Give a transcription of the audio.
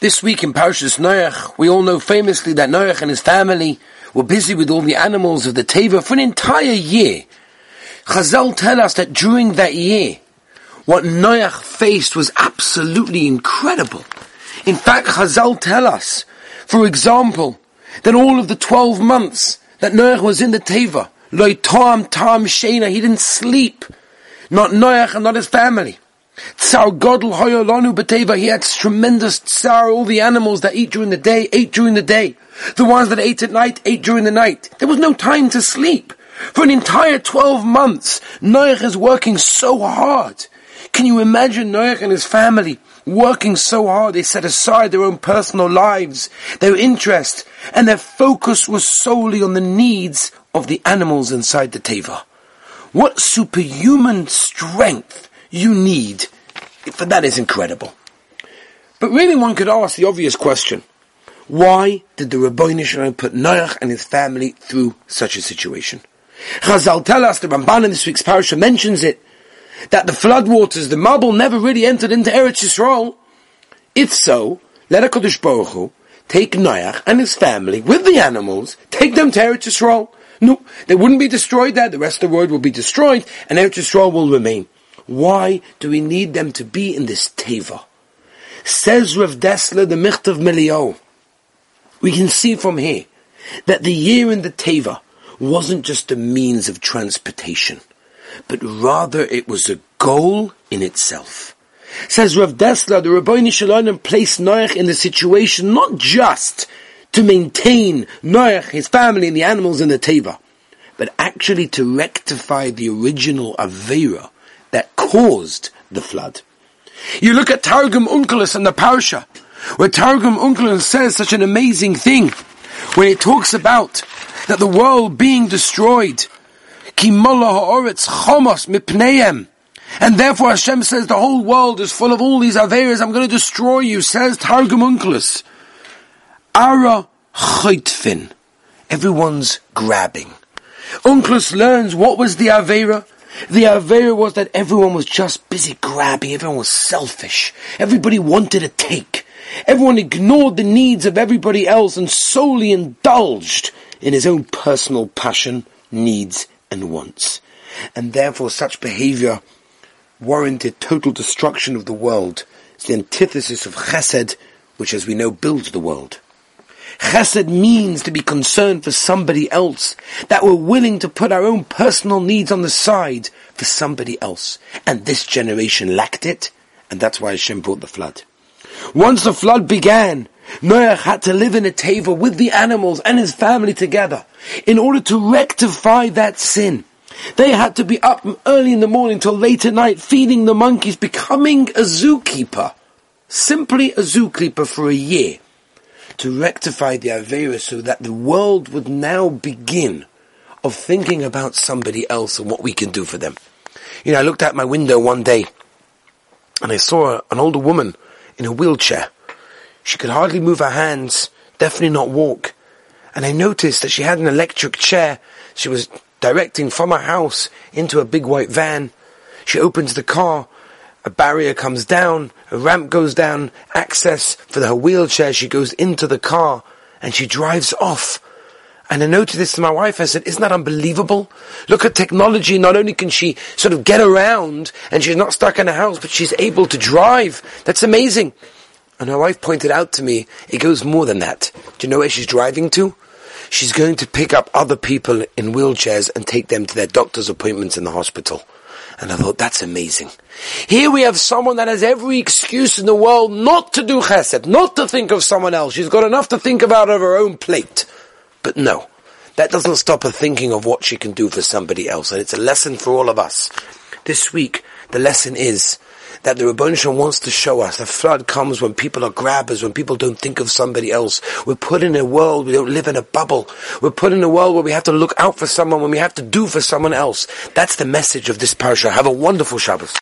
This week in Parshas Noach, we all know famously that Noach and his family were busy with all the animals of the Teva for an entire year. Chazal tell us that during that year, what Noach faced was absolutely incredible. In fact, Chazal tell us, for example, that all of the 12 months that Noach was in the Teva, loy tam tam shena, he didn't sleep. Not Noach and not his family. Tsar Godel Hoyolonu Bateva, he had tremendous tsar, all the animals that eat during the day, ate during the day. The ones that ate at night, ate during the night. There was no time to sleep. For an entire 12 months, Noach is working so hard. Can you imagine Noach and his family working so hard? They set aside their own personal lives, their interest, and their focus was solely on the needs of the animals inside the Teva. What superhuman strength you need. That is incredible. But really one could ask the obvious question. Why did the Ribbono Shel Olam put Noach and his family through such a situation? Chazal tell us, the Ramban in this week's parasha mentions it, that the floodwaters, the mabul never really entered into Eretz Yisrael. If so, let HaKadosh Baruch Hu take Noach and his family with the animals, take them to Eretz Yisrael. No, they wouldn't be destroyed there, the rest of the world will be destroyed, and Eretz Yisrael will remain. Why do we need them to be in this teva? Says Rav Dessler, the Michtav MeEliyahu. We can see from here that the year in the teva wasn't just a means of transportation, but rather it was a goal in itself. Says Rav Dessler, the Ribbono Shel Olam placed Noach in the situation not just to maintain Noach, his family, and the animals in the teva, but actually to rectify the original Avera that caused the flood. You look at Targum Onkelos and the Parsha, where Targum Onkelos says such an amazing thing, when it talks about that the world being destroyed, and therefore Hashem says the whole world is full of all these averas, I'm going to destroy you, says Targum Onkelos. Ara chaytfin. Everyone's grabbing. Onkelos learns what was the avera, the Avera was that everyone was just busy grabbing, everyone was selfish, everybody wanted to take, everyone ignored the needs of everybody else and solely indulged in his own personal passion, needs, and wants. And therefore such behavior warranted total destruction of the world. It's the antithesis of chesed, which as we know builds the world. Chesed means to be concerned for somebody else, that we're willing to put our own personal needs on the side for somebody else. And this generation lacked it, and that's why Hashem brought the flood. Once the flood began, Noach had to live in a teva with the animals and his family together in order to rectify that sin. They had to be up early in the morning till late at night feeding the monkeys, becoming a zookeeper. Simply a zookeeper for a year to rectify the Avera so that the world would now begin of thinking about somebody else and what we can do for them. You know, I looked out my window one day and I saw an older woman in a wheelchair. She could hardly move her hands, definitely not walk. And I noticed that she had an electric chair. She was directing from her house into a big white van. She opens the car a barrier comes down, a ramp goes down, access for her wheelchair, she goes into the car, and she drives off. And I noted this to my wife, I said, isn't that unbelievable? Look at technology, not only can she sort of get around, and she's not stuck in a house, but she's able to drive. That's amazing. And her wife pointed out to me, it goes more than that. Do you know where she's driving to? She's going to pick up other people in wheelchairs and take them to their doctor's appointments in the hospital. And I thought, that's amazing. Here we have someone that has every excuse in the world not to do chesed, not to think of someone else. She's got enough to think about of her own plate. But no, that doesn't stop her thinking of what she can do for somebody else. And it's a lesson for all of us. This week, the lesson is that the Rebbeinu wants to show us. The flood comes when people are grabbers, when people don't think of somebody else. We're put in a world, we don't live in a bubble. We're put in a world where we have to look out for someone, when we have to do for someone else. That's the message of this parasha. Have a wonderful Shabbos.